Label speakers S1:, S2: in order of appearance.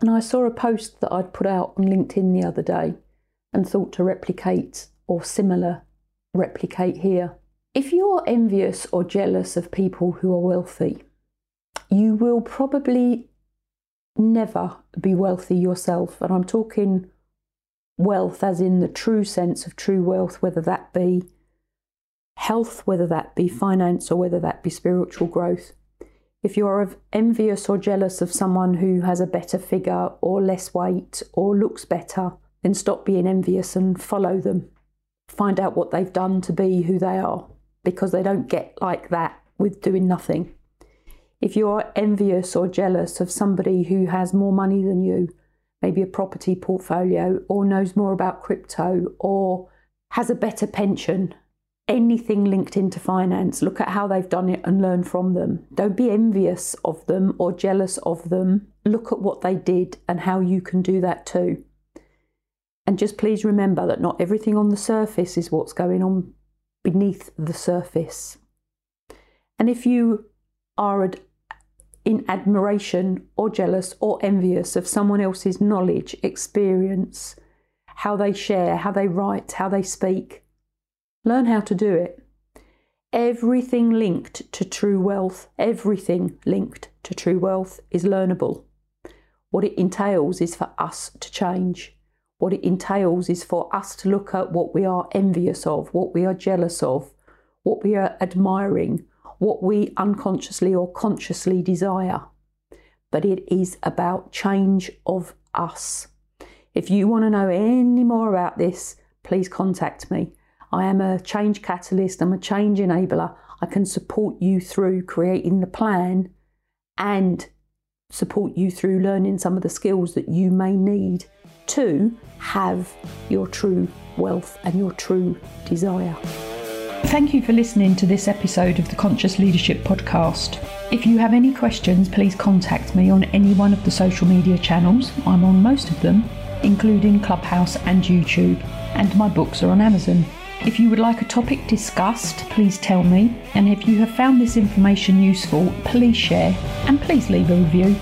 S1: And I saw a post that I'd put out on LinkedIn the other day and thought to replicate or similar replicate here. If you're envious or jealous of people who are wealthy, you will probably never be wealthy yourself. And I'm talking wealth as in the true sense of true wealth, whether that be health, whether that be finance, or whether that be spiritual growth. If you're envious or jealous of someone who has a better figure or less weight or looks better, then stop being envious and follow them. Find out what they've done to be who they are because they don't get like that with doing nothing. If you're envious or jealous of somebody who has more money than you, maybe a property portfolio, or knows more about crypto, or has a better pension, anything linked into finance, look at how they've done it and learn from them. Don't be envious of them or jealous of them. Look at what they did and how you can do that too. And just please remember that not everything on the surface is what's going on beneath the surface. And if you are in admiration or jealous or envious of someone else's knowledge, experience, how they share, how they write, how they speak, learn how to do it. Everything linked to true wealth, everything linked to true wealth is learnable. What it entails is for us to change. What it entails is for us to look at what we are envious of, what we are jealous of, what we are admiring, what we unconsciously or consciously desire. But it is about change of us. If you want to know any more about this, please contact me. I am a change catalyst, I'm a change enabler. I can support you through creating the plan and support you through learning some of the skills that you may need to have your true wealth and your true desire. Thank you for listening to this episode of the Conscious Leadership Podcast. If you have any questions, please contact me on any one of the social media channels. I'm on most of them, including Clubhouse and YouTube, and my books are on Amazon. If you would like a topic discussed, please tell me. And if you have found this information useful, please share and please leave a review.